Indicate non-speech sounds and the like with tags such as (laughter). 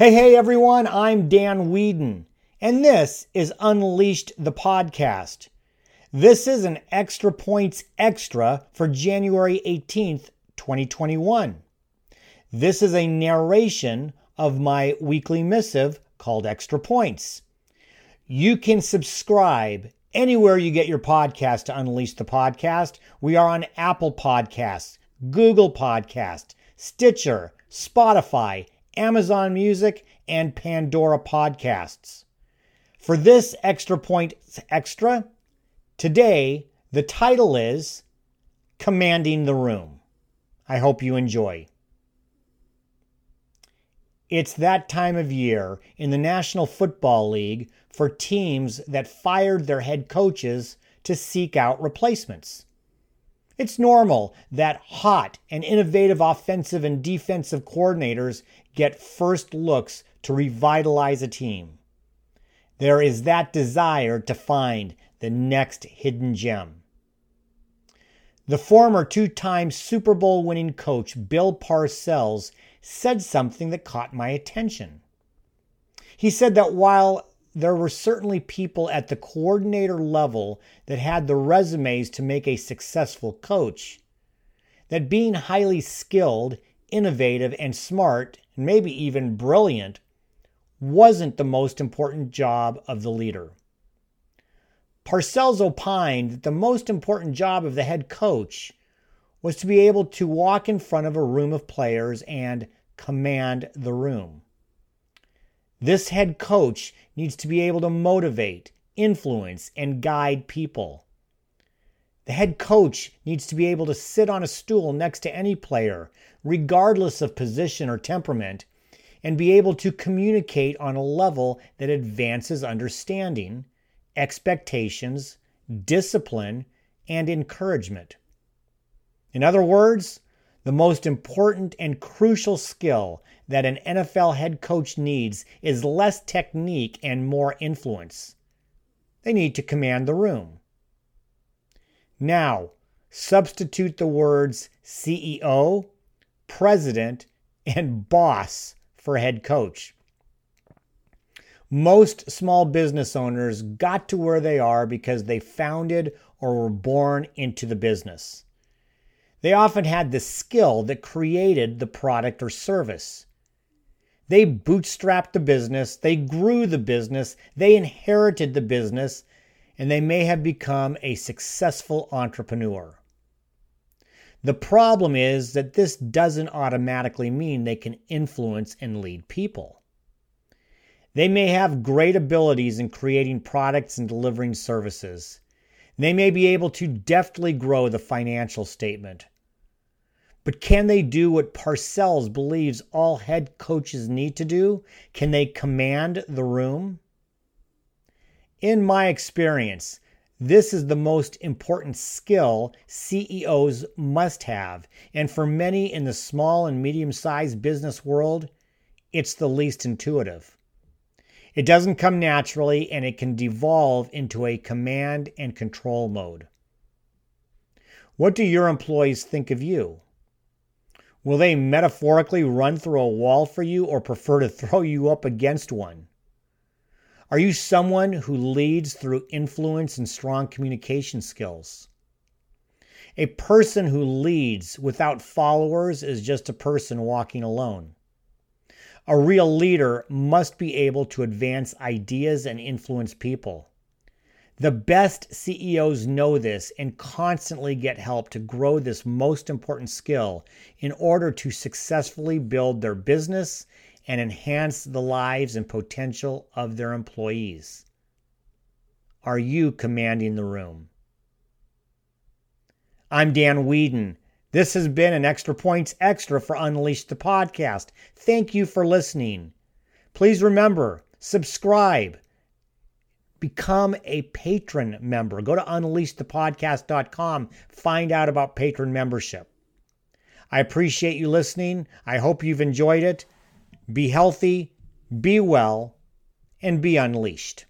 Hey, hey, everyone, I'm Dan Weedin, and this is Unleashed the Podcast. This is an Extra Points Extra for January 18th, 2021. This is a narration of my weekly missive called Extra Points. You can subscribe anywhere you get your podcast to Unleash the Podcast. We are on Apple Podcasts, Google Podcast, Stitcher, Spotify, Amazon Music, and Pandora podcasts. For this Extra Point Extra, today the title is Commanding the Room. I hope you enjoy. It's that time of year in the National Football League for teams that fired their head coaches to seek out replacements. It's normal that hot and innovative offensive and defensive coordinators get first looks to revitalize a team. There is that desire to find the next hidden gem. The former two time Super Bowl winning coach Bill Parcells said something that caught my attention. He said that while there were certainly people at the coordinator level that had the resumes to make a successful coach. That being highly skilled, innovative, and smart, and maybe even brilliant, wasn't the most important job of the leader. Parcells opined that the most important job of the head coach was to be able to walk in front of a room of players and command the room. This head coach needs to be able to motivate, influence, and guide people. The head coach needs to be able to sit on a stool next to any player, regardless of position or temperament, and be able to communicate on a level that advances understanding, expectations, discipline, and encouragement. In other words, the most important and crucial skill that an NFL head coach needs is less technique and more influence. They need to command the room. Now, substitute the words CEO, president, and boss for head coach. Most small business owners got to where they are because they founded or were born into the business. They often had the skill that created the product or service. They bootstrapped the business, they grew the business, they inherited the business, and they may have become a successful entrepreneur. The problem is that this doesn't automatically mean they can influence and lead people. They may have great abilities in creating products and delivering services. They may be able to deftly grow the financial statement. But can they do what Parcells believes all head coaches need to do? Can they command the room? In my experience, this is the most important skill CEOs must have. And for many in the small and medium sized business world, it's the least intuitive. It doesn't come naturally and it can devolve into a command and control mode. What do your employees think of you? Will they metaphorically run through a wall for you or prefer to (laughs) throw you up against one? Are you someone who leads through influence and strong communication skills? A person who leads without followers is just a person walking alone. A real leader must be able to advance ideas and influence people. The best CEOs know this and constantly get help to grow this most important skill in order to successfully build their business and enhance the lives and potential of their employees. Are you commanding the room? I'm Dan Weedin. This has been an Extra Points Extra for Unleash the Podcast. Thank you for listening. Please remember, subscribe become a patron member. Go to unleashthepodcast.com, find out about patron membership. I appreciate you listening. I hope you've enjoyed it. Be healthy, be well, and be unleashed.